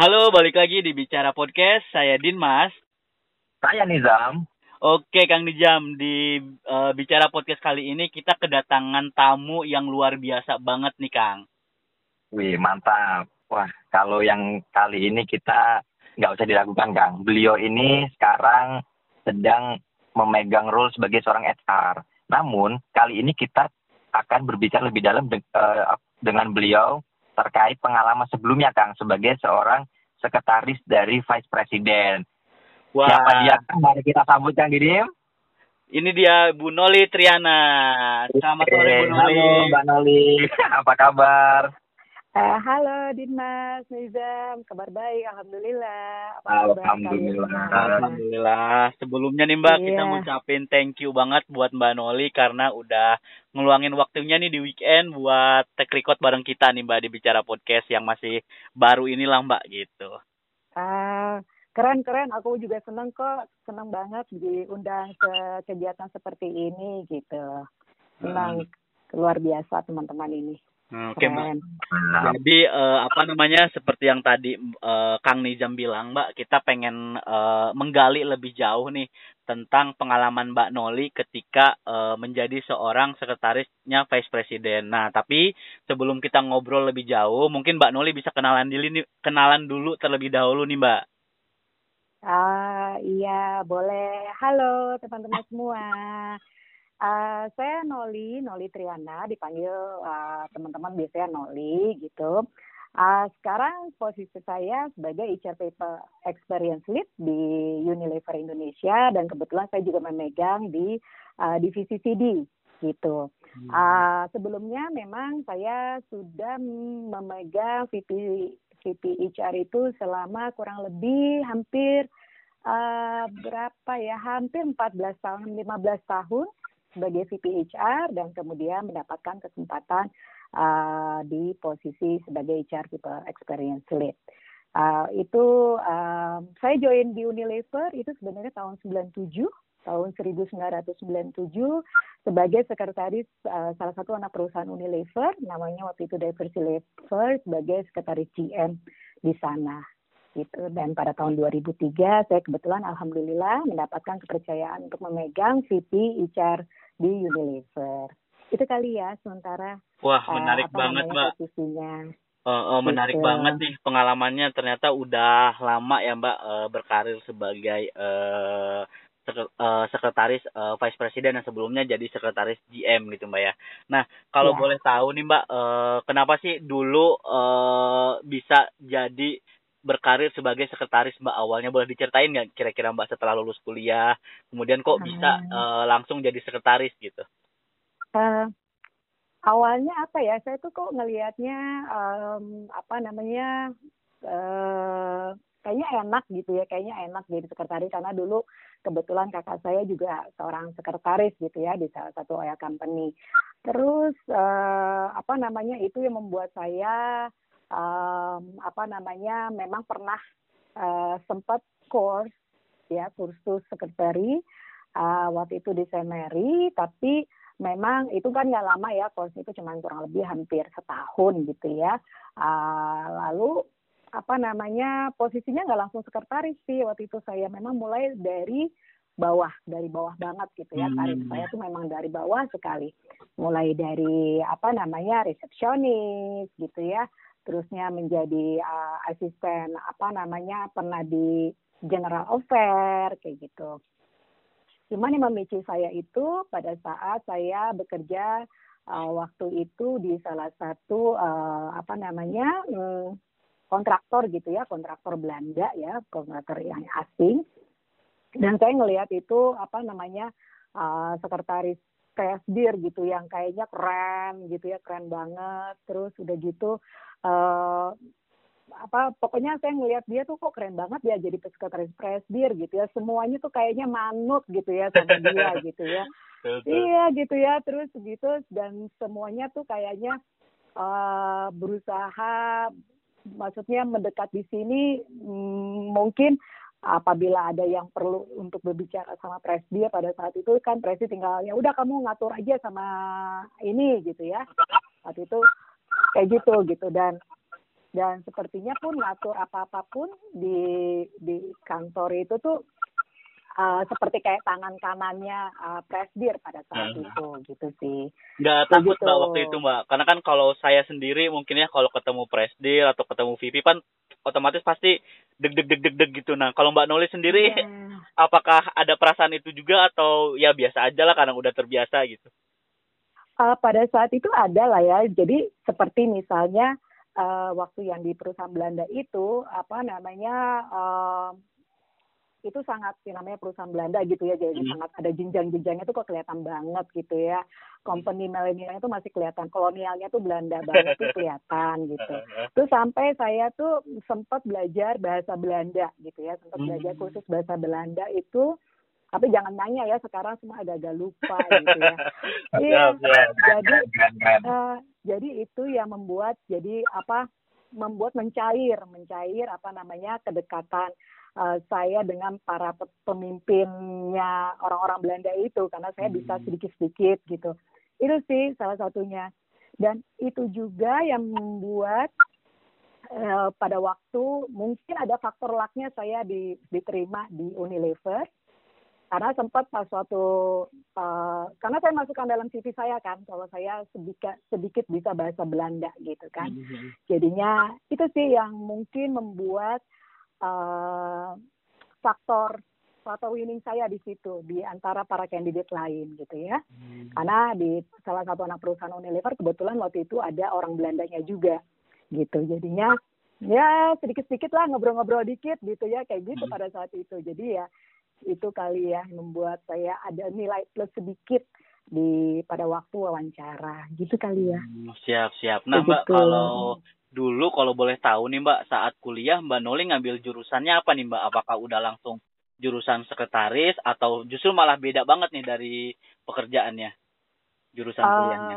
Halo, balik lagi di Bicara Podcast. Saya Din Mas. Saya Nizam. Oke, Kang Nizam, di uh, Bicara Podcast kali ini kita kedatangan tamu yang luar biasa banget nih, Kang. Wih, mantap. Wah, kalau yang kali ini kita nggak usah diragukan, Kang. Beliau ini sekarang sedang memegang role sebagai seorang HR. Namun, kali ini kita akan berbicara lebih dalam de uh, dengan beliau terkait pengalaman sebelumnya Kang sebagai seorang sekretaris dari Vice President. Wah. Siapa dia? Mari kita sambut Kang Didim. Ini dia Bu Noli Triana. Selamat sore Bu Noli. Halo Mbak Noli. Apa kabar? Uh, halo Dimas, Nizam, kabar baik, alhamdulillah. Apa alhamdulillah. Alhamdulillah. Sebelumnya nih Mbak, yeah. kita ngucapin thank you banget buat Mbak Noli karena udah ngeluangin waktunya nih di weekend buat take record bareng kita nih Mbak di Bicara Podcast yang masih baru inilah Mbak gitu. Uh, keren keren, aku juga seneng kok, seneng banget diundang ke kegiatan seperti ini gitu. Senang hmm. luar biasa teman-teman ini. Oke okay, mbak. Jadi uh, apa namanya seperti yang tadi uh, Kang Nizam bilang mbak, kita pengen uh, menggali lebih jauh nih tentang pengalaman Mbak Noli ketika uh, menjadi seorang sekretarisnya Vice President. Nah tapi sebelum kita ngobrol lebih jauh, mungkin Mbak Noli bisa kenalan dulu kenalan dulu terlebih dahulu nih mbak. Ah iya boleh. Halo teman-teman semua. Uh, saya Noli, Noli Triana, dipanggil uh, teman-teman biasanya Noli gitu. Uh, sekarang posisi saya sebagai HR Paper Experience Lead di Unilever Indonesia dan kebetulan saya juga memegang di uh, divisi CD gitu. Uh, sebelumnya memang saya sudah memegang VP VP HR itu selama kurang lebih hampir uh, berapa ya hampir 14 tahun 15 tahun sebagai VPHR dan kemudian mendapatkan kesempatan uh, di posisi sebagai HR People Experience Lead. Uh, itu uh, saya join di Unilever itu sebenarnya tahun 97 tahun 1997 sebagai sekretaris uh, salah satu anak perusahaan Unilever namanya waktu itu Diversity Lever sebagai sekretaris GM di sana gitu dan pada tahun 2003 saya kebetulan alhamdulillah mendapatkan kepercayaan untuk memegang VP HR di Unilever. Itu kali ya sementara. Wah, eh, menarik uh, banget, Mbak. Posisinya. Uh, uh, menarik gitu. banget nih pengalamannya ternyata udah lama ya Mbak uh, berkarir sebagai uh, sekretaris uh, vice president dan sebelumnya jadi sekretaris GM gitu Mbak ya. Nah, kalau ya. boleh tahu nih Mbak, uh, kenapa sih dulu uh, bisa jadi berkarir sebagai sekretaris Mbak awalnya boleh diceritain nggak kira-kira Mbak setelah lulus kuliah kemudian kok bisa uh, langsung jadi sekretaris gitu? Uh, awalnya apa ya? Saya tuh kok ngelihatnya um, apa namanya uh, kayaknya enak gitu ya kayaknya enak jadi sekretaris. Karena dulu kebetulan kakak saya juga seorang sekretaris gitu ya di salah satu oil company. Terus uh, apa namanya itu yang membuat saya um, apa namanya memang pernah uh, sempat course ya kursus sekretari uh, waktu itu di Semeri tapi memang itu kan nggak lama ya course itu cuma kurang lebih hampir setahun gitu ya. Uh, lalu apa namanya posisinya nggak langsung sekretaris sih waktu itu saya. Memang mulai dari bawah dari bawah banget gitu ya. Karir hmm. saya tuh memang dari bawah sekali. Mulai dari apa namanya resepsionis gitu ya. Terusnya menjadi uh, asisten apa namanya pernah di general affair kayak gitu. Cuman yang memicu saya itu pada saat saya bekerja uh, waktu itu di salah satu uh, apa namanya um, kontraktor gitu ya, kontraktor Belanda ya, kontraktor yang asing. Dan saya ngelihat itu apa namanya uh, sekretaris Presbir gitu yang kayaknya keren gitu ya keren banget terus udah gitu uh, apa pokoknya saya ngelihat dia tuh kok keren banget ya jadi sekretaris presbir gitu ya. Semuanya tuh kayaknya manut gitu ya sama dia gitu ya. Iya gitu ya terus gitu dan semuanya tuh kayaknya uh, berusaha maksudnya mendekat di sini mm, mungkin apabila ada yang perlu untuk berbicara sama presbia pada saat itu kan presi tinggal ya udah kamu ngatur aja sama ini gitu ya. Waktu itu kayak gitu gitu. Dan dan sepertinya pun ngatur apa apa pun di di kantor itu tuh uh, seperti kayak tangan kanannya uh, presdir pada saat hmm. itu gitu sih. Nggak takut gitu. mbak waktu itu mbak, karena kan kalau saya sendiri mungkin ya kalau ketemu presdir atau ketemu VP kan otomatis pasti deg deg deg deg deg gitu. Nah kalau mbak Noli sendiri, yeah. apakah ada perasaan itu juga atau ya biasa aja lah karena udah terbiasa gitu? Uh, pada saat itu ada lah ya. Jadi seperti misalnya uh, waktu yang di perusahaan Belanda itu apa namanya uh, itu sangat namanya perusahaan Belanda gitu ya jadi hmm. sangat ada jenjang-jenjangnya tuh kok kelihatan banget gitu ya company milenialnya tuh masih kelihatan kolonialnya tuh Belanda banget tuh kelihatan gitu terus sampai saya tuh sempat belajar bahasa Belanda gitu ya sempat belajar hmm. khusus bahasa Belanda itu tapi jangan nanya ya sekarang semua agak-agak lupa gitu ya iya jadi uh, jadi itu yang membuat jadi apa membuat mencair mencair apa namanya kedekatan uh, saya dengan para pemimpinnya orang-orang Belanda itu karena saya bisa hmm. sedikit-sedikit gitu. Itu sih salah satunya. Dan itu juga yang membuat uh, pada waktu mungkin ada faktor lucknya saya di, diterima di Unilever karena sempat pas suatu uh, karena saya masukkan dalam CV saya kan kalau saya sedikit sedikit bisa bahasa Belanda gitu kan mm-hmm. jadinya itu sih yang mungkin membuat uh, faktor faktor winning saya di situ di antara para kandidat lain gitu ya hmm. karena di salah satu anak perusahaan Unilever kebetulan waktu itu ada orang Belandanya juga gitu jadinya ya sedikit-sedikit lah ngobrol-ngobrol dikit gitu ya kayak gitu hmm. pada saat itu jadi ya itu kali ya membuat saya ada nilai plus sedikit di pada waktu wawancara. Gitu kali ya. Hmm, siap siap. Nah mbak kalau dulu kalau boleh tahu nih mbak saat kuliah mbak Noli ngambil jurusannya apa nih mbak? Apakah udah langsung jurusan sekretaris atau justru malah beda banget nih dari pekerjaannya jurusan uh, kuliahnya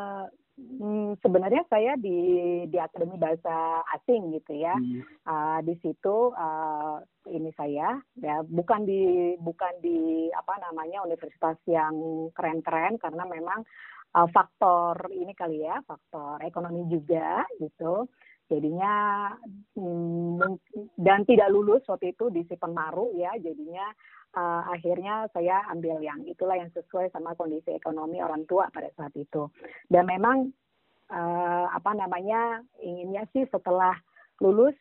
Hmm, sebenarnya saya di di Akademi Bahasa Asing gitu ya. Hmm. Uh, di situ uh, ini saya ya bukan di bukan di apa namanya universitas yang keren-keren karena memang uh, faktor ini kali ya, faktor ekonomi juga gitu. Jadinya hmm, dan tidak lulus waktu itu di si ya, jadinya uh, akhirnya saya ambil yang itulah yang sesuai sama kondisi ekonomi orang tua pada saat itu. Dan memang uh, apa namanya inginnya sih setelah lulus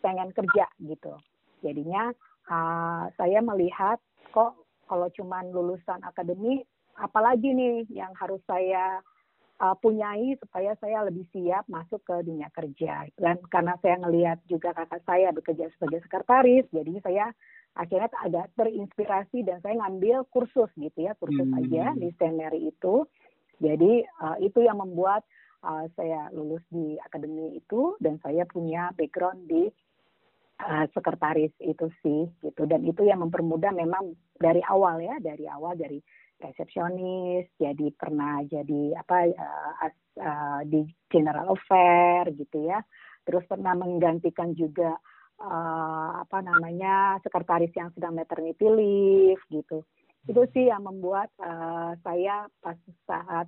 pengen kerja gitu. Jadinya uh, saya melihat kok kalau cuman lulusan akademi apalagi nih yang harus saya uh, punyai supaya saya lebih siap masuk ke dunia kerja. Dan karena saya ngelihat juga kakak saya bekerja sebagai sekretaris, jadi saya akhirnya agak terinspirasi dan saya ngambil kursus gitu ya kursus hmm. aja di Steneri itu jadi uh, itu yang membuat uh, saya lulus di akademi itu dan saya punya background di uh, sekretaris itu sih gitu dan itu yang mempermudah memang dari awal ya dari awal dari resepsionis jadi pernah jadi apa uh, uh, di general affair gitu ya. Terus pernah menggantikan juga uh, apa namanya sekretaris yang sedang maternity leave gitu. Itu sih yang membuat uh, saya pas saat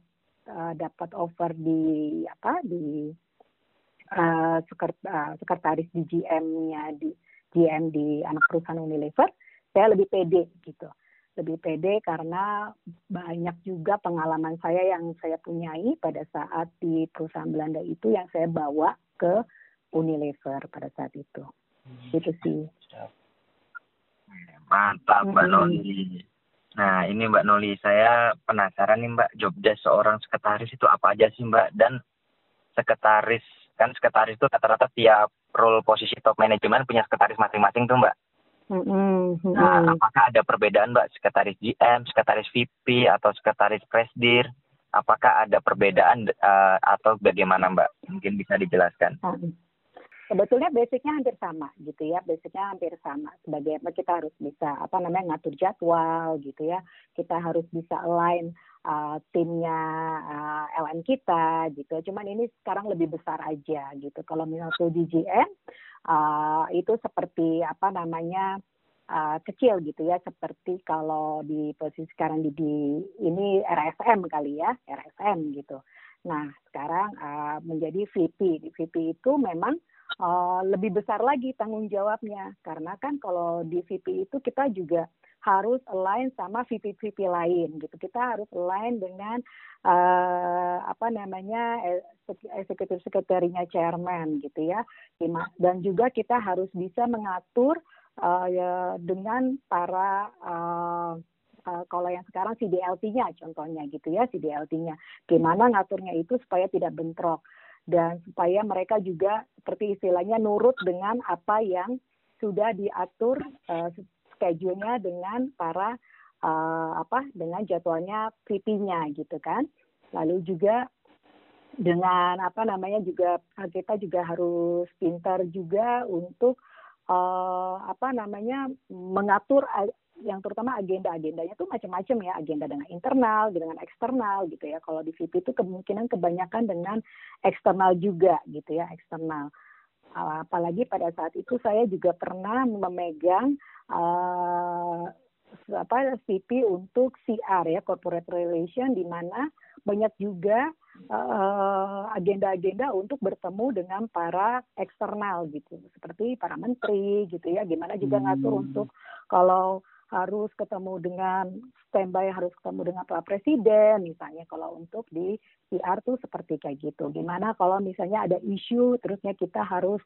uh, dapat offer di apa di uh, sekretaris di GM-nya di GM di anak perusahaan Unilever saya lebih pede gitu lebih pede karena banyak juga pengalaman saya yang saya punyai pada saat di perusahaan Belanda itu yang saya bawa ke Unilever pada saat itu. Hmm. Itu sih. Mantap Mbak hmm. Noli. Nah ini Mbak Noli, saya penasaran nih Mbak, job desk seorang sekretaris itu apa aja sih Mbak? Dan sekretaris, kan sekretaris itu rata-rata tiap role posisi top manajemen punya sekretaris masing-masing tuh Mbak. Mm-hmm. Nah, apakah ada perbedaan Mbak sekretaris GM, sekretaris VP atau sekretaris presdir? Apakah ada perbedaan uh, atau bagaimana Mbak? Mungkin bisa dijelaskan. Mm-hmm sebetulnya basicnya hampir sama gitu ya basicnya hampir sama sebagai kita harus bisa apa namanya ngatur jadwal gitu ya kita harus bisa align uh, timnya uh, LM kita gitu cuman ini sekarang lebih besar aja gitu kalau misalnya di GM uh, itu seperti apa namanya uh, kecil gitu ya seperti kalau di posisi sekarang di, di ini RSM kali ya RSM gitu. Nah sekarang uh, menjadi VP di VP itu memang uh, lebih besar lagi tanggung jawabnya. Karena kan kalau di VP itu kita juga harus align sama VP-VP lain gitu. Kita harus align dengan uh, apa namanya eksekutif sekretarinya chairman gitu ya. Dan juga kita harus bisa mengatur uh, ya, dengan para uh, uh, kalau yang sekarang CDLT-nya contohnya gitu ya, CDLT-nya. Gimana ngaturnya itu supaya tidak bentrok dan supaya mereka juga seperti istilahnya nurut dengan apa yang sudah diatur uh, schedule-nya dengan para uh, apa dengan jadwalnya VP-nya gitu kan. Lalu juga dengan apa namanya juga kita juga harus pintar juga untuk uh, apa namanya mengatur yang terutama agenda-agendanya tuh macam-macam ya. Agenda dengan internal dengan eksternal gitu ya. Kalau di VP itu kemungkinan kebanyakan dengan eksternal juga gitu ya eksternal apalagi pada saat itu saya juga pernah memegang uh, apa CP untuk CR ya corporate relation di mana banyak juga agenda agenda-agenda untuk bertemu dengan para eksternal gitu seperti para menteri gitu ya gimana juga ngatur hmm. untuk kalau harus ketemu dengan standby harus ketemu dengan Pak Presiden misalnya kalau untuk di PR tuh seperti kayak gitu. Gimana kalau misalnya ada isu terusnya kita harus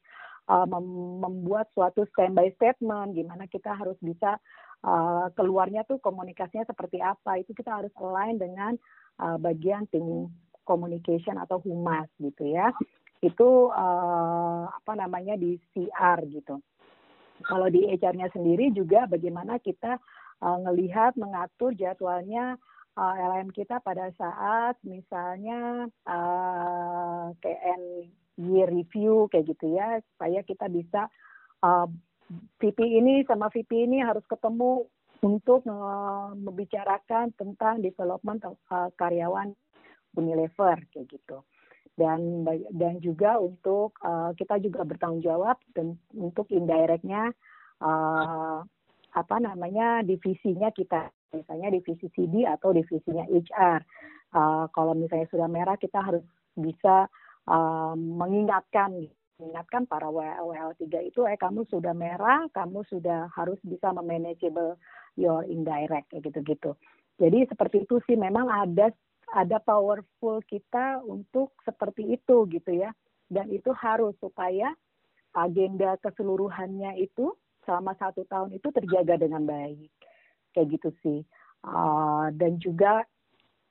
uh, membuat suatu standby statement, gimana kita harus bisa uh, keluarnya tuh komunikasinya seperti apa. Itu kita harus align dengan uh, bagian tim communication atau humas gitu ya. Itu uh, apa namanya di CR gitu. Kalau di HR-nya sendiri juga bagaimana kita uh, ngelihat mengatur jadwalnya uh, eh, LM kita pada saat misalnya uh, year review kayak gitu ya supaya kita bisa uh, VP ini sama VP ini harus ketemu untuk uh, membicarakan tentang development uh, karyawan Unilever kayak gitu dan dan juga untuk uh, kita juga bertanggung jawab dan untuk indirectnya uh, apa namanya divisinya kita. Misalnya divisi CD atau divisinya HR uh, kalau misalnya sudah merah kita harus bisa uh, mengingatkan mengingatkan para WL 3 itu eh kamu sudah merah kamu sudah harus bisa memanageable your indirect kayak gitu-gitu. Jadi seperti itu sih memang ada ada powerful kita untuk seperti itu gitu ya. Dan itu harus supaya agenda keseluruhannya itu selama satu tahun itu terjaga dengan baik. Kayak gitu sih. Uh, dan juga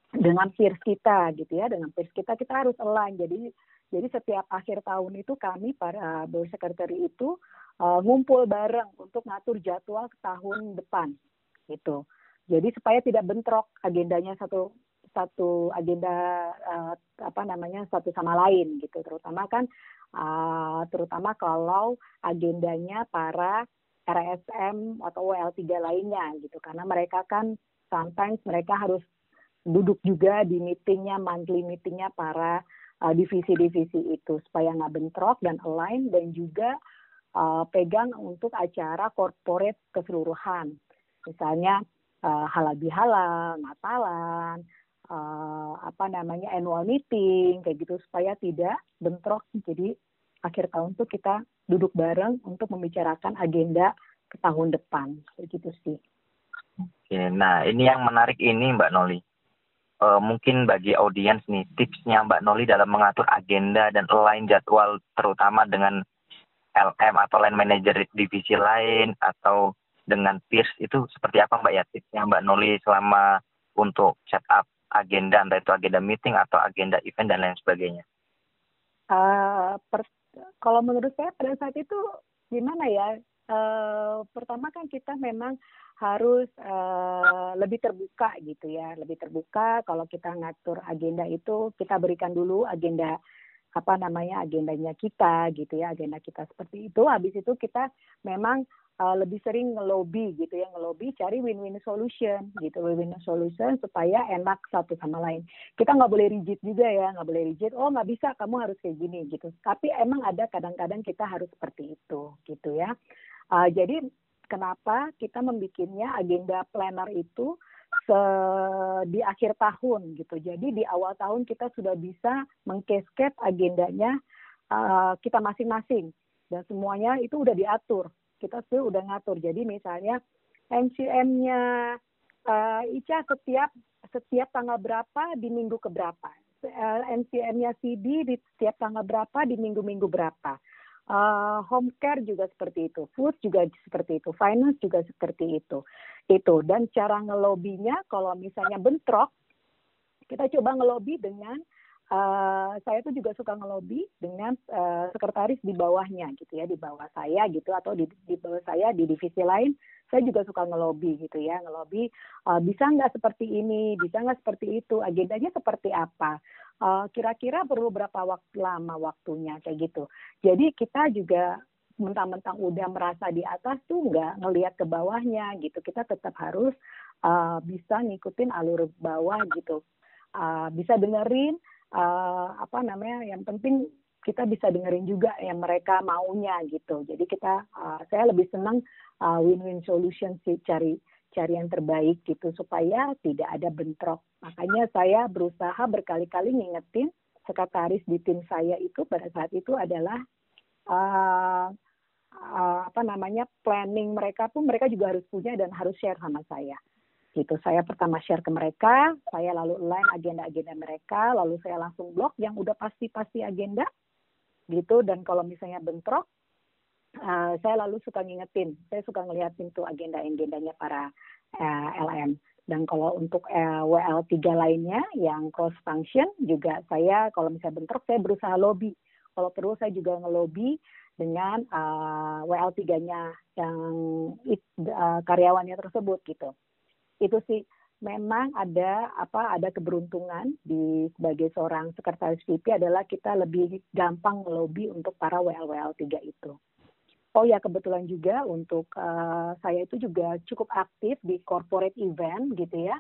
dengan peers kita gitu ya. Dengan peers kita kita harus align. Jadi jadi setiap akhir tahun itu kami para board secretary itu uh, ngumpul bareng untuk ngatur jadwal tahun depan gitu. Jadi supaya tidak bentrok agendanya satu satu agenda uh, apa namanya satu sama lain gitu. Terutama kan uh, terutama kalau agendanya para RSM atau WL3 lainnya gitu. Karena mereka kan sometimes mereka harus duduk juga di meetingnya monthly meetingnya para uh, divisi-divisi itu supaya nggak bentrok dan align dan juga uh, pegang untuk acara corporate keseluruhan. Misalnya uh, halal bihalal, natalan, uh, apa namanya annual meeting kayak gitu supaya tidak bentrok jadi akhir tahun tuh kita duduk bareng untuk membicarakan agenda ke tahun depan begitu sih. Oke, nah ini yang menarik ini Mbak Noli. Uh, mungkin bagi audiens nih tipsnya Mbak Noli dalam mengatur agenda dan align jadwal terutama dengan LM atau line manager divisi lain atau dengan peers itu seperti apa Mbak ya tipsnya Mbak Noli selama untuk setup agenda entah itu agenda meeting atau agenda event dan lain sebagainya? Uh, per, kalau menurut saya pada saat itu gimana ya? Uh, pertama kan kita memang harus uh, lebih terbuka gitu ya, lebih terbuka. Kalau kita ngatur agenda itu kita berikan dulu agenda apa namanya agendanya kita gitu ya, agenda kita seperti itu. Habis itu kita memang uh, lebih sering ngelobi gitu ya ngelobi cari win-win solution gitu win-win solution supaya enak satu sama lain. Kita nggak boleh rigid juga ya nggak boleh rigid oh nggak bisa kamu harus kayak gini gitu. Tapi emang ada kadang-kadang kita harus seperti itu gitu ya. Uh, jadi kenapa kita membikinnya agenda planner itu se di akhir tahun gitu. Jadi di awal tahun kita sudah bisa mengkesket agendanya uh, kita masing-masing. Dan semuanya itu udah diatur kita sih udah ngatur. Jadi misalnya MCM-nya uh, Ica setiap setiap tanggal berapa di minggu keberapa. Uh, MCM-nya CD di setiap tanggal berapa di minggu-minggu berapa. Uh, home care juga seperti itu, food juga seperti itu, finance juga seperti itu. Itu. Dan cara ngelobinya kalau misalnya bentrok, kita coba ngelobi dengan uh, saya tuh juga suka ngelobi dengan uh, sekretaris di bawahnya gitu ya, di bawah saya gitu atau di, di bawah saya di divisi lain, saya juga suka ngelobi gitu ya, ngelobi uh, bisa nggak seperti ini, bisa nggak seperti itu, agendanya seperti apa kira kira-kira perlu berapa waktu lama waktunya kayak gitu. Jadi kita juga mentang-mentang udah merasa di atas tuh nggak ngelihat ke bawahnya gitu. Kita tetap harus uh, bisa ngikutin alur bawah gitu. Uh, bisa dengerin uh, apa namanya yang penting kita bisa dengerin juga yang mereka maunya gitu. Jadi kita uh, saya lebih senang uh, win-win solution sih cari cari yang terbaik gitu supaya tidak ada bentrok. Makanya saya berusaha berkali-kali ngingetin sekretaris di tim saya itu pada saat itu adalah uh, uh, apa namanya planning mereka pun mereka juga harus punya dan harus share sama saya gitu saya pertama share ke mereka saya lalu line agenda-agenda mereka lalu saya langsung blok yang udah pasti-pasti agenda gitu dan kalau misalnya bentrok uh, saya lalu suka ngingetin, saya suka ngeliatin tuh agenda-agendanya para uh, eh, LM. Dan kalau untuk uh, WL3 lainnya yang cross function juga saya kalau misalnya bentrok saya berusaha lobby. Kalau perlu saya juga ngelobi dengan uh, WL3-nya yang uh, karyawannya tersebut gitu. Itu sih memang ada apa ada keberuntungan di sebagai seorang sekretaris VP adalah kita lebih gampang ngelobi untuk para WL WL 3 itu. Oh ya kebetulan juga untuk uh, saya itu juga cukup aktif di corporate event gitu ya,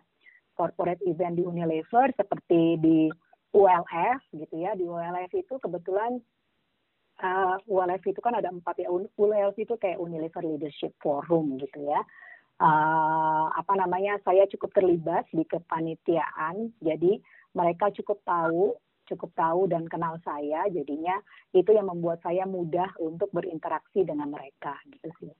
corporate event di Unilever seperti di ULF gitu ya. Di ULF itu kebetulan uh, eh, ULF itu kan ada empat ya. ULF itu kayak Unilever Leadership Forum gitu ya. Uh, apa namanya? Saya cukup terlibat di kepanitiaan, jadi mereka cukup tahu cukup tahu dan kenal saya jadinya itu yang membuat saya mudah untuk berinteraksi dengan mereka gitu sih.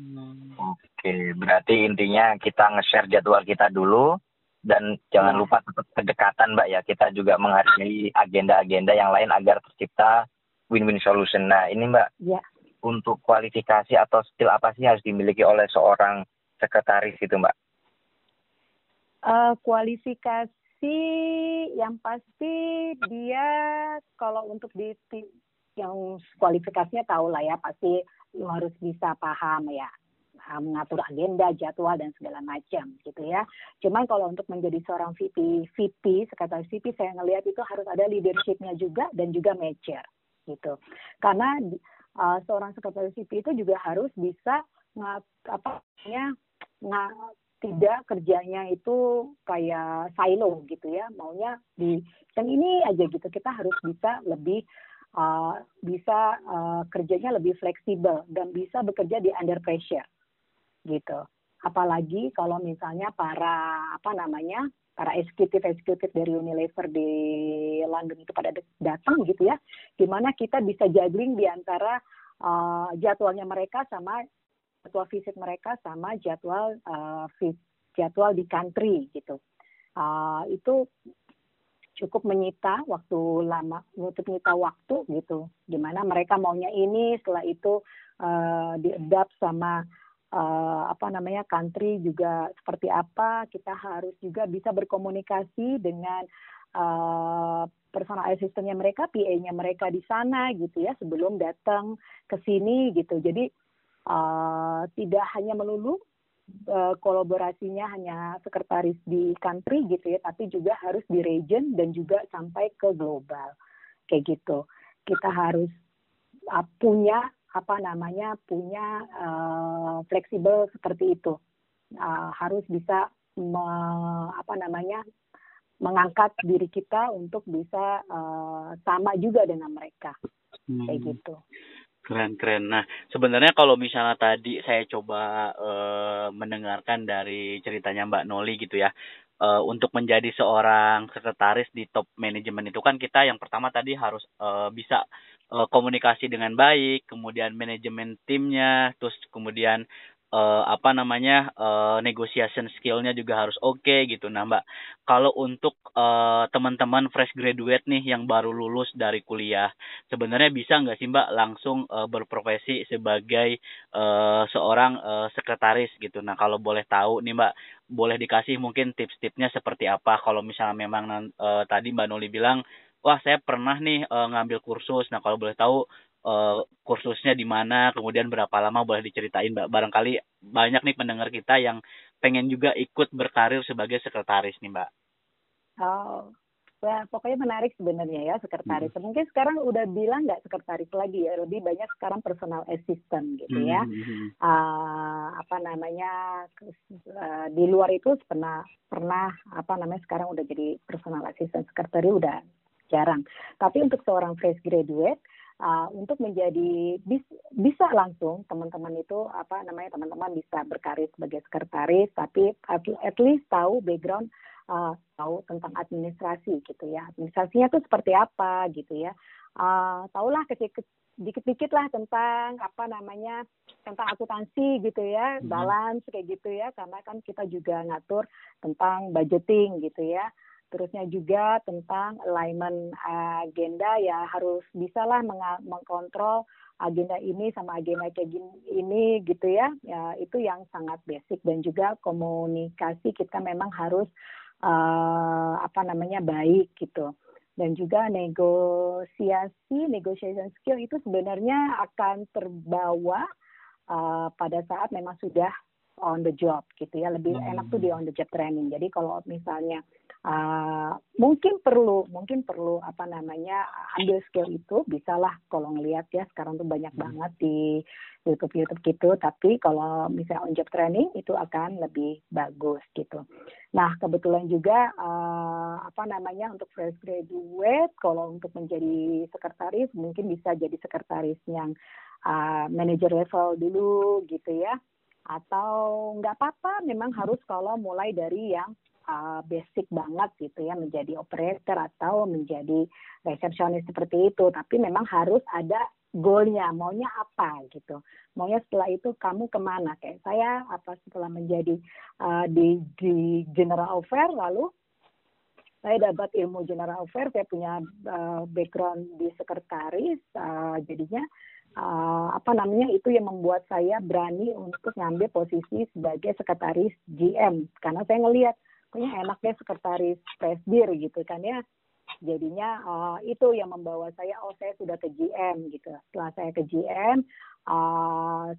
Hmm. Oke, berarti intinya kita nge-share jadwal kita dulu dan jangan ya. lupa tetap kedekatan Mbak ya. Kita juga menghargai agenda-agenda yang lain agar tercipta win-win solution. Nah, ini Mbak, ya. Untuk kualifikasi atau skill apa sih harus dimiliki oleh seorang sekretaris itu Mbak? Uh, kualifikasi yang pasti dia kalau untuk di yang kualifikasinya tahu lah ya pasti harus bisa paham ya mengatur agenda, jadwal dan segala macam gitu ya. Cuman kalau untuk menjadi seorang VP, VP sekretaris VP saya ngelihat itu harus ada leadershipnya juga dan juga mature gitu. Karena uh, seorang sekretaris VP itu juga harus bisa apa namanya tidak kerjanya itu kayak silo gitu ya. Maunya di yang ini aja gitu. Kita harus bisa lebih uh, bisa uh, kerjanya lebih fleksibel dan bisa bekerja di under pressure gitu. Apalagi kalau misalnya para apa namanya para eksekutif eksekutif dari Unilever di London itu pada datang gitu ya gimana kita bisa juggling di antara uh, jadwalnya mereka sama jadwal visit mereka sama jadwal uh, jadwal di country gitu. Uh, itu cukup menyita waktu lama, cukup menyita waktu gitu. Di mana mereka maunya ini, setelah itu uh, diadapt sama uh, apa namanya country juga seperti apa. Kita harus juga bisa berkomunikasi dengan uh, personal assistantnya mereka, PA-nya mereka di sana gitu ya sebelum datang ke sini gitu. Jadi uh, tidak hanya melulu uh, kolaborasinya hanya sekretaris di country gitu ya, tapi juga harus di region dan juga sampai ke global kayak gitu. Kita harus uh, punya apa namanya punya uh, fleksibel seperti itu. Uh, harus bisa me, apa namanya mengangkat diri kita untuk bisa uh, sama juga dengan mereka hmm. kayak gitu. Keren keren. Nah, sebenarnya kalau misalnya tadi saya coba uh, mendengarkan dari ceritanya Mbak Noli gitu ya, uh, untuk menjadi seorang sekretaris di top manajemen itu kan kita yang pertama tadi harus uh, bisa uh, komunikasi dengan baik, kemudian manajemen timnya, terus kemudian uh, apa namanya uh, negotiation skillnya juga harus oke okay, gitu. Nah mbak kalau untuk uh, teman-teman fresh graduate nih yang baru lulus dari kuliah sebenarnya bisa nggak sih mbak langsung uh, berprofesi sebagai uh, seorang uh, sekretaris gitu? Nah kalau boleh tahu nih mbak boleh dikasih mungkin tips-tipsnya seperti apa? Kalau misalnya memang uh, tadi mbak Noli bilang wah saya pernah nih uh, ngambil kursus nah kalau boleh tahu uh, kursusnya di mana, kemudian berapa lama boleh diceritain Mbak. Barangkali banyak nih pendengar kita yang pengen juga ikut berkarir sebagai sekretaris nih Mbak. Oh, ya pokoknya menarik sebenarnya ya sekretaris. Hmm. Mungkin sekarang udah bilang nggak sekretaris lagi ya, lebih banyak sekarang personal assistant gitu ya. Hmm. Uh, apa namanya uh, di luar itu pernah pernah apa namanya sekarang udah jadi personal assistant sekretaris udah jarang. Tapi untuk seorang fresh graduate uh, untuk menjadi bis, bisa langsung teman-teman itu apa namanya teman-teman bisa berkarir sebagai sekretaris tapi at, at least tahu background uh, tahu tentang administrasi gitu ya administrasinya tuh seperti apa gitu ya uh, tahulah kecil dikit-dikit lah tentang apa namanya tentang akuntansi gitu ya hmm. balance kayak gitu ya karena kan kita juga ngatur tentang budgeting gitu ya terusnya juga tentang alignment agenda ya harus bisalah mengkontrol agenda ini sama agenda kayak gini ini gitu ya. Ya itu yang sangat basic. Dan juga komunikasi kita memang harus uh, apa namanya baik gitu. Dan juga negosiasi negotiation skill itu sebenarnya akan terbawa uh, pada saat memang sudah on the job gitu ya. Lebih hmm. enak tuh di on the job training. Jadi kalau misalnya uh, mungkin perlu mungkin perlu apa namanya ambil skill itu bisalah kalau ngelihat ya sekarang tuh banyak hmm. banget di YouTube YouTube gitu. Tapi kalau misalnya on job training itu akan lebih bagus gitu. Nah kebetulan juga uh, apa namanya untuk fresh graduate kalau untuk menjadi sekretaris mungkin bisa jadi sekretaris yang uh, manager level dulu gitu ya. Atau nggak apa-apa memang harus kalau mulai dari yang uh, basic banget gitu ya menjadi operator atau menjadi resepsionis seperti itu. Tapi memang harus ada goalnya maunya apa gitu. Maunya setelah itu kamu ke mana? Kayak saya apa setelah menjadi uh, di di general affair lalu saya dapat ilmu general affair saya punya uh, background di sekretaris uh, jadinya uh, apa namanya itu yang membuat saya berani untuk ngambil posisi sebagai sekretaris GM karena saya ngelihat kayaknya enaknya sekretaris presdir gitu kan ya jadinya uh, itu yang membawa saya oh saya sudah ke GM gitu setelah saya ke GM uh,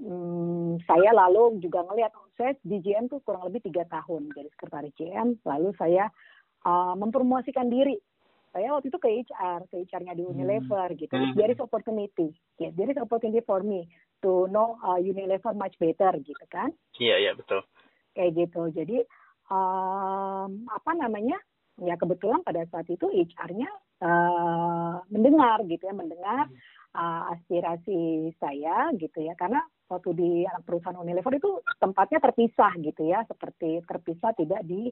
hmm, saya lalu juga ngelihat oh, saya di GM tuh kurang lebih tiga tahun jadi sekretaris GM lalu saya uh, mempromosikan diri saya waktu itu ke HR, ke HR-nya di hmm. Unilever hmm. gitu. Hmm. There is opportunity. There is opportunity for me to know uh, Unilever much better gitu kan. Iya, yeah, iya yeah, betul. Kayak gitu. Jadi um, apa namanya? Ya kebetulan pada saat itu HR-nya uh, mendengar gitu ya mendengar uh, aspirasi saya gitu ya. Karena waktu di perusahaan Unilever itu tempatnya terpisah gitu ya seperti terpisah tidak di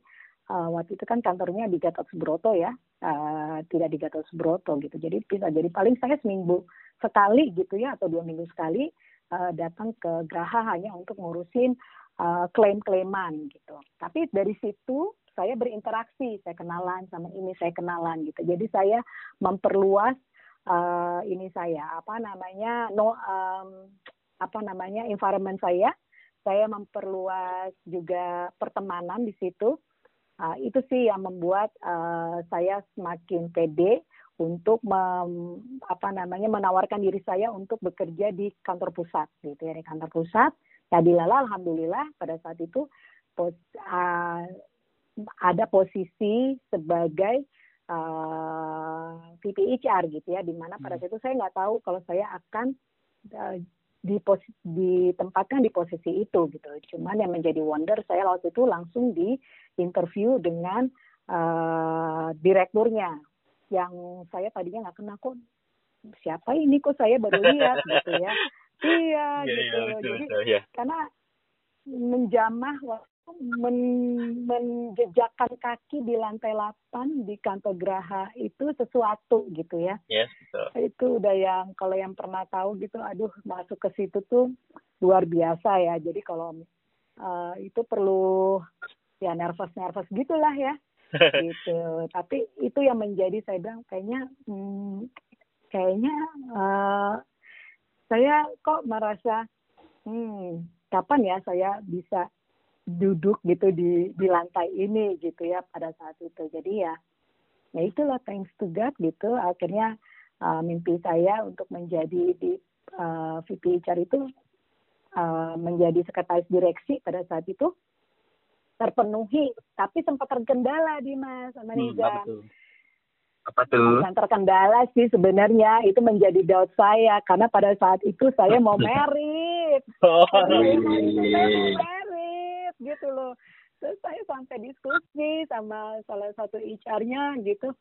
uh, waktu itu kan kantornya di Gatot Subroto ya uh, tidak di Gatot Subroto gitu. Jadi bisa jadi paling saya seminggu sekali gitu ya atau dua minggu sekali uh, datang ke Graha hanya untuk ngurusin uh, klaim-klaiman gitu. Tapi dari situ saya berinteraksi, saya kenalan sama ini, saya kenalan gitu. Jadi saya memperluas uh, ini saya apa namanya no um, apa namanya environment saya. Saya memperluas juga pertemanan di situ. Uh, itu sih yang membuat uh, saya semakin pede untuk mem, apa namanya menawarkan diri saya untuk bekerja di kantor pusat gitu ya di kantor pusat Ya dilala alhamdulillah pada saat itu pos, uh, ada posisi sebagai uh, VP HR gitu ya, di mana pada hmm. saat itu saya nggak tahu kalau saya akan uh, di posi, ditempatkan di posisi itu gitu. Cuman yang menjadi wonder saya waktu itu langsung di interview dengan uh, direkturnya yang saya tadinya nggak kenal kok siapa ini kok saya baru lihat gitu ya Iya, iya gitu. Betul, Jadi betul, ya. karena menjamah men, menjejakkan kaki di lantai 8 di kantor Graha itu sesuatu gitu ya. Yes, betul. Itu udah yang kalau yang pernah tahu gitu, aduh masuk ke situ tuh luar biasa ya. Jadi kalau uh, itu perlu ya nervous-nervous gitulah ya. Gitu. Tapi itu yang menjadi saya bilang kayaknya hmm, kayaknya uh, saya kok merasa hmm, kapan ya saya bisa duduk gitu di di lantai ini gitu ya pada saat itu. Jadi ya ya itulah thanks to God gitu. Akhirnya uh, mimpi saya untuk menjadi di uh, VP HR itu uh, menjadi sekretaris direksi pada saat itu terpenuhi tapi sempat terkendala Dimas sama Niza hmm, apa tuh? Yang terkendala sih sebenarnya itu menjadi doubt saya karena pada saat itu saya mau merit. Oh, gitu loh. Terus saya sampai diskusi sama salah satu HR-nya gitu.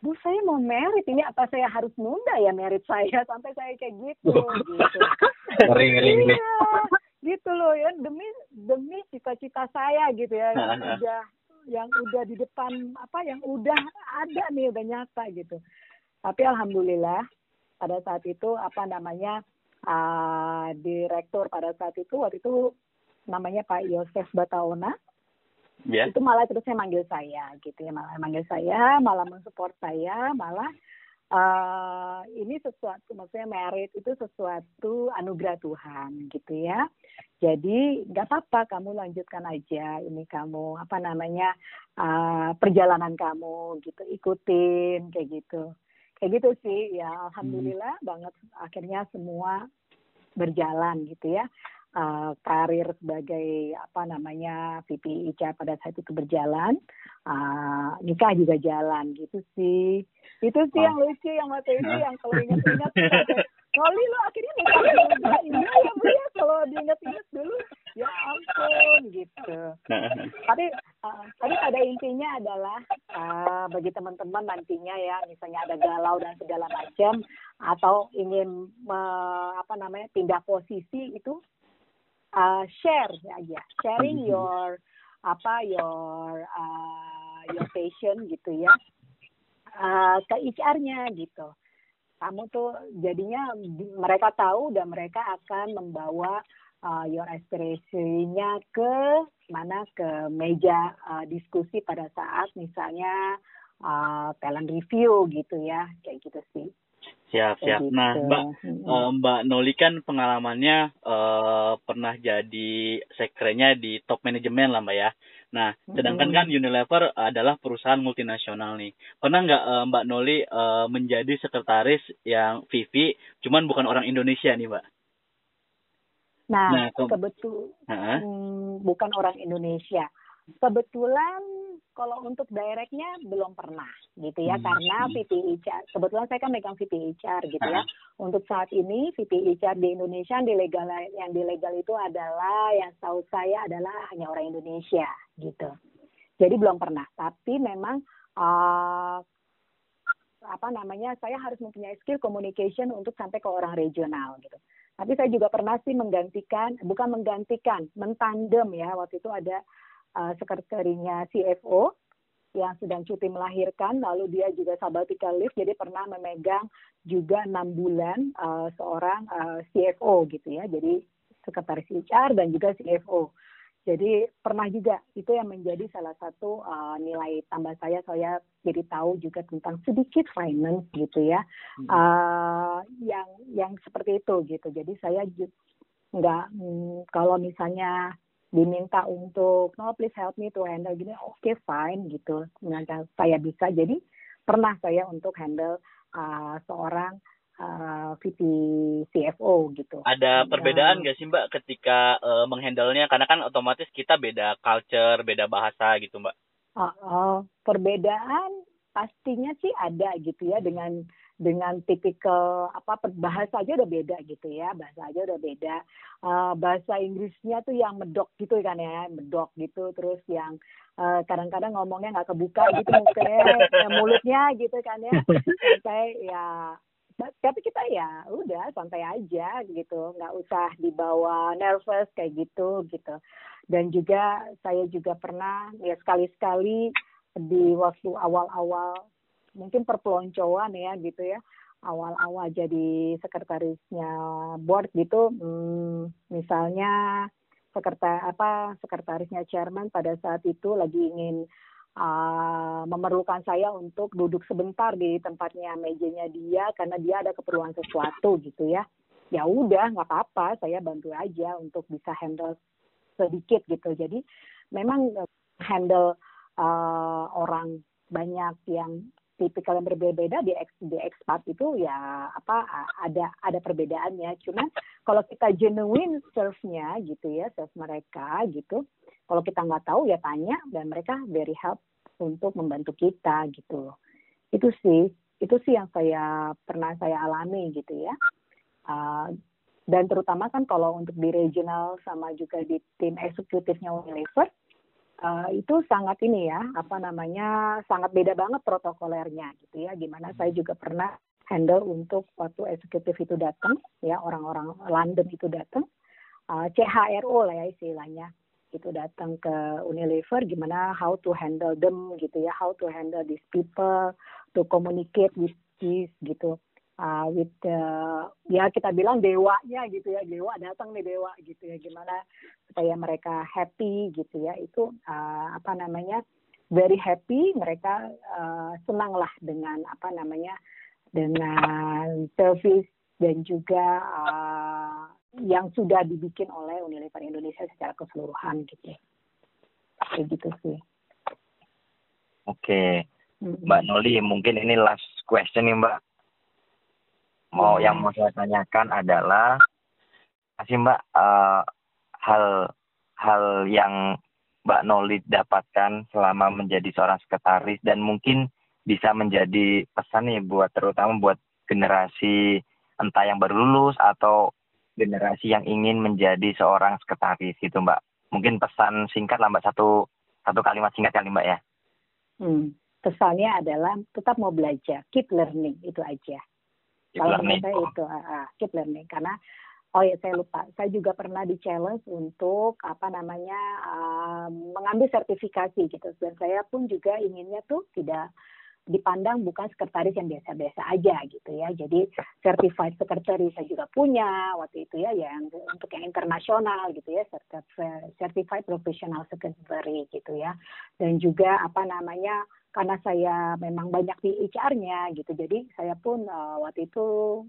Bu saya mau merit ini apa saya harus nunda ya merit saya? Sampai saya kayak gitu gitu. Ngeri ngeri. Iya, gitu loh ya demi demi cita-cita saya gitu ya yang udah yang udah di depan apa yang udah ada nih udah nyata gitu. Tapi alhamdulillah pada saat itu apa namanya uh, direktur pada saat itu waktu itu namanya Pak Yosef Bataona. Yeah. Itu malah terusnya manggil saya gitu ya, malah manggil saya, malah mensupport saya, malah uh, ini sesuatu maksudnya merit itu sesuatu anugerah Tuhan gitu ya. Jadi nggak apa-apa kamu lanjutkan aja ini kamu apa namanya uh, perjalanan kamu gitu ikutin kayak gitu. Kayak gitu sih ya alhamdulillah hmm. banget akhirnya semua berjalan gitu ya uh, karir sebagai apa namanya VP ICA pada saat itu berjalan, uh, nikah juga jalan gitu sih. Itu sih oh. yang lucu yang waktu itu yang kalau ingat-ingat Kali lo akhirnya nikah juga iya ya bu ya kalau diingat-ingat dulu ya ampun gitu. tapi uh, tapi pada intinya adalah uh, bagi teman-teman nantinya ya misalnya ada galau dan segala macam atau ingin uh, apa namanya pindah posisi itu uh, share aja, sharing mm-hmm. your apa your uh, your passion gitu ya uh, ke HR-nya gitu. Kamu tuh jadinya mereka tahu dan mereka akan membawa uh, your aspirasinya ke mana ke meja uh, diskusi pada saat misalnya uh, talent review gitu ya kayak gitu sih. Siap, siap. Gitu. Nah, Mbak uh, Mbak Noli kan pengalamannya uh, pernah jadi sekrenya di top manajemen lah Mbak ya. Nah, sedangkan kan Unilever adalah perusahaan multinasional nih. Pernah nggak uh, Mbak Noli uh, menjadi sekretaris yang VP, cuman bukan orang Indonesia nih Mbak? Nah, nah kebetulan uh -huh. hmm, bukan orang Indonesia. Kebetulan kalau untuk directnya belum pernah gitu ya. Hmm. karena hmm. VP HR kebetulan saya kan megang VP HR gitu ya. Untuk saat ini VP HR di Indonesia yang dilegal yang dilegal itu adalah yang tahu saya adalah hanya orang Indonesia gitu. Jadi belum pernah. Tapi memang uh, apa namanya saya harus mempunyai skill communication untuk sampai ke orang regional gitu. Tapi saya juga pernah sih menggantikan bukan menggantikan mentandem ya. Waktu itu ada uh, sekretarinya CFO yang sedang cuti melahirkan, lalu dia juga sabbatical leave, jadi pernah memegang juga enam bulan uh, seorang uh, CFO gitu ya, jadi sekretaris HR dan juga CFO. Jadi pernah juga itu yang menjadi salah satu uh, nilai tambah saya, saya jadi tahu juga tentang sedikit finance gitu ya, hmm. uh, yang yang seperti itu gitu. Jadi saya nggak hmm, kalau misalnya diminta untuk no please help me to handle. Gini oke okay, fine gitu. Dengan saya bisa. Jadi pernah saya untuk handle uh, seorang uh, VP CFO gitu. Ada perbedaan nggak sih Mbak ketika uh, menghandlenya? Karena kan otomatis kita beda culture, beda bahasa gitu Mbak. Uh, uh, perbedaan pastinya sih ada gitu ya dengan dengan tipikal apa bahasa aja udah beda gitu ya bahasa aja udah beda. Uh, bahasa Inggrisnya tuh yang medok gitu kan ya medok gitu terus yang kadang kadang-kadang ngomongnya nggak kebuka gitu mungkin ya mulutnya gitu kan ya. Sampai ya tapi kita ya udah santai aja gitu nggak usah dibawa nervous kayak gitu gitu. Dan juga saya juga pernah ya sekali-sekali di waktu awal-awal mungkin perpeloncoan ya gitu ya. Awal-awal jadi sekretarisnya board gitu hmm, misalnya sekretar apa sekretarisnya chairman pada saat itu lagi ingin uh, memerlukan saya untuk duduk sebentar di tempatnya mejanya dia karena dia ada keperluan sesuatu gitu ya. Ya udah nggak apa-apa saya bantu aja untuk bisa handle sedikit gitu. Jadi memang eh, handle uh, orang banyak yang tipikal yang berbeda-beda di di ekspat itu ya apa ada ada perbedaannya cuman kalau kita genuine serve-nya gitu ya serve mereka gitu kalau kita nggak tahu ya tanya dan mereka very help untuk membantu kita gitu loh. Itu sih, itu sih yang saya pernah saya alami gitu ya. Uh, dan terutama kan kalau untuk di regional sama juga di tim eksekutifnya Unilever, uh, itu sangat ini ya, apa namanya, sangat beda banget protokolernya gitu ya. Gimana saya juga pernah handle untuk waktu eksekutif itu datang, ya orang-orang London itu datang, uh, CHRO lah ya istilahnya. Itu datang ke Unilever gimana how to handle them gitu ya. How to handle these people to communicate with this gitu uh, with the, ya kita bilang dewanya gitu ya dewa datang nih dewa gitu ya gimana supaya mereka happy gitu ya itu uh, apa namanya very happy mereka uh, senang lah dengan apa namanya dengan service dan juga uh, yang sudah dibikin oleh Unilever Indonesia secara keseluruhan gitu. Kayak gitu sih. Oke. Mbak Noli, mungkin ini last question nih Mbak. Mau hmm. yang mau saya tanyakan adalah kasih Mbak uh, hal hal yang Mbak Noli dapatkan selama menjadi seorang sekretaris dan mungkin bisa menjadi pesan nih buat terutama buat generasi entah yang baru lulus atau generasi yang ingin menjadi seorang sekretaris gitu Mbak. Mungkin pesan singkat lah Mbak satu satu kalimat singkat kali Mbak ya. Hmm. Pesannya adalah tetap mau belajar, keep learning itu aja. Keep Kalau learning. saya itu uh, keep learning karena oh ya saya lupa, saya juga pernah di challenge untuk apa namanya uh, mengambil sertifikasi gitu dan saya pun juga inginnya tuh tidak dipandang bukan sekretaris yang biasa-biasa aja gitu ya. Jadi certified secretary saya juga punya waktu itu ya yang untuk yang internasional gitu ya certified professional secretary gitu ya. Dan juga apa namanya karena saya memang banyak di HR-nya gitu. Jadi saya pun uh, waktu itu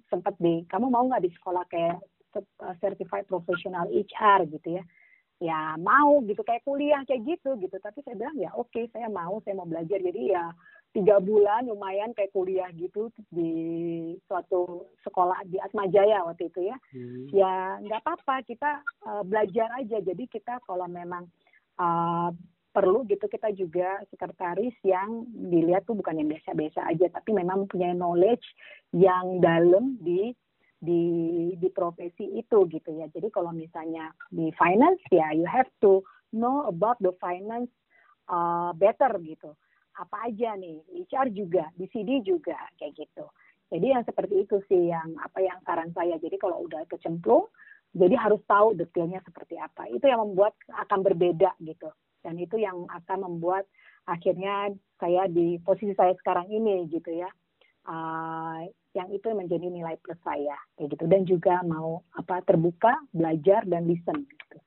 sempat di kamu mau nggak di sekolah kayak uh, certified professional HR gitu ya? Ya mau gitu. Kayak kuliah kayak gitu gitu. Tapi saya bilang ya oke okay, saya mau saya mau belajar. Jadi ya tiga bulan lumayan kayak kuliah gitu di suatu sekolah di Atma Jaya waktu itu ya. Hmm. ya nggak apa-apa kita uh, belajar aja. Jadi kita kalau memang uh, perlu gitu kita juga sekretaris yang dilihat tuh bukan yang biasa-biasa aja tapi memang punya knowledge yang dalam di di di profesi itu gitu ya. Jadi kalau misalnya di finance ya you have to know about the finance uh, better gitu. Apa aja nih HR juga di CD juga kayak gitu. Jadi yang seperti itu sih yang apa yang saran saya. Jadi kalau udah kecemplung jadi harus tahu detailnya seperti apa. Itu yang membuat akan berbeda gitu dan itu yang akan membuat akhirnya saya di posisi saya sekarang ini gitu ya uh, yang itu menjadi nilai plus saya kayak gitu dan juga mau apa terbuka belajar dan listen gitu.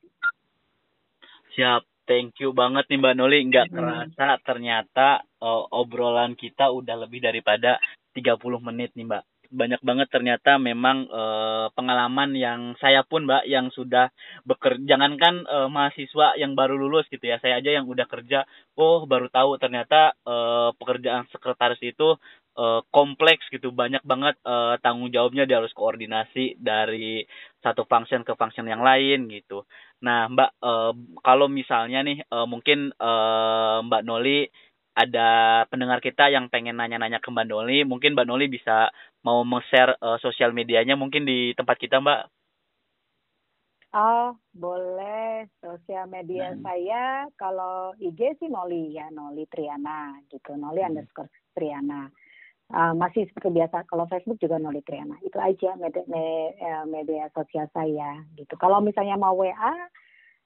siap Thank you banget nih Mbak Noli. Nggak hmm. terasa ternyata uh, obrolan kita udah lebih daripada 30 menit nih Mbak. Banyak banget ternyata memang uh, pengalaman yang saya pun Mbak yang sudah bekerja. Jangankan uh, mahasiswa yang baru lulus gitu ya. Saya aja yang udah kerja. Oh baru tahu ternyata uh, pekerjaan sekretaris itu uh, kompleks gitu banyak banget uh, tanggung jawabnya dia harus koordinasi dari satu function ke function yang lain gitu nah mbak uh, kalau misalnya nih uh, mungkin uh, mbak Noli ada pendengar kita yang pengen nanya-nanya ke mbak Noli mungkin mbak Noli bisa mau share uh, sosial medianya mungkin di tempat kita mbak Oh, boleh. Sosial media hmm. saya kalau IG sih Noli ya, Noli Triana gitu. Noli hmm. underscore Triana. uh, masih seperti biasa kalau Facebook juga Noli Triana itu aja media, media, media sosial saya gitu kalau misalnya mau WA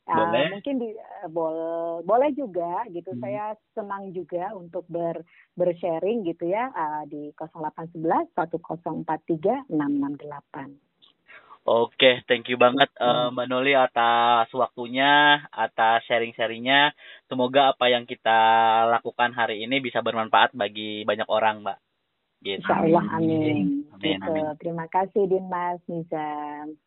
boleh. Uh, mungkin di, uh, bol boleh juga gitu. Hmm. Saya senang juga untuk ber bersharing gitu ya uh, di 0811 1043 668. Oke, thank you banget uh, Mbak Noli atas waktunya, atas sharing-sharingnya. Semoga apa yang kita lakukan hari ini bisa bermanfaat bagi banyak orang, Mbak. Gitu. Insya Allah, amin. amin, gitu. amin. Terima kasih, Dimas Nizam.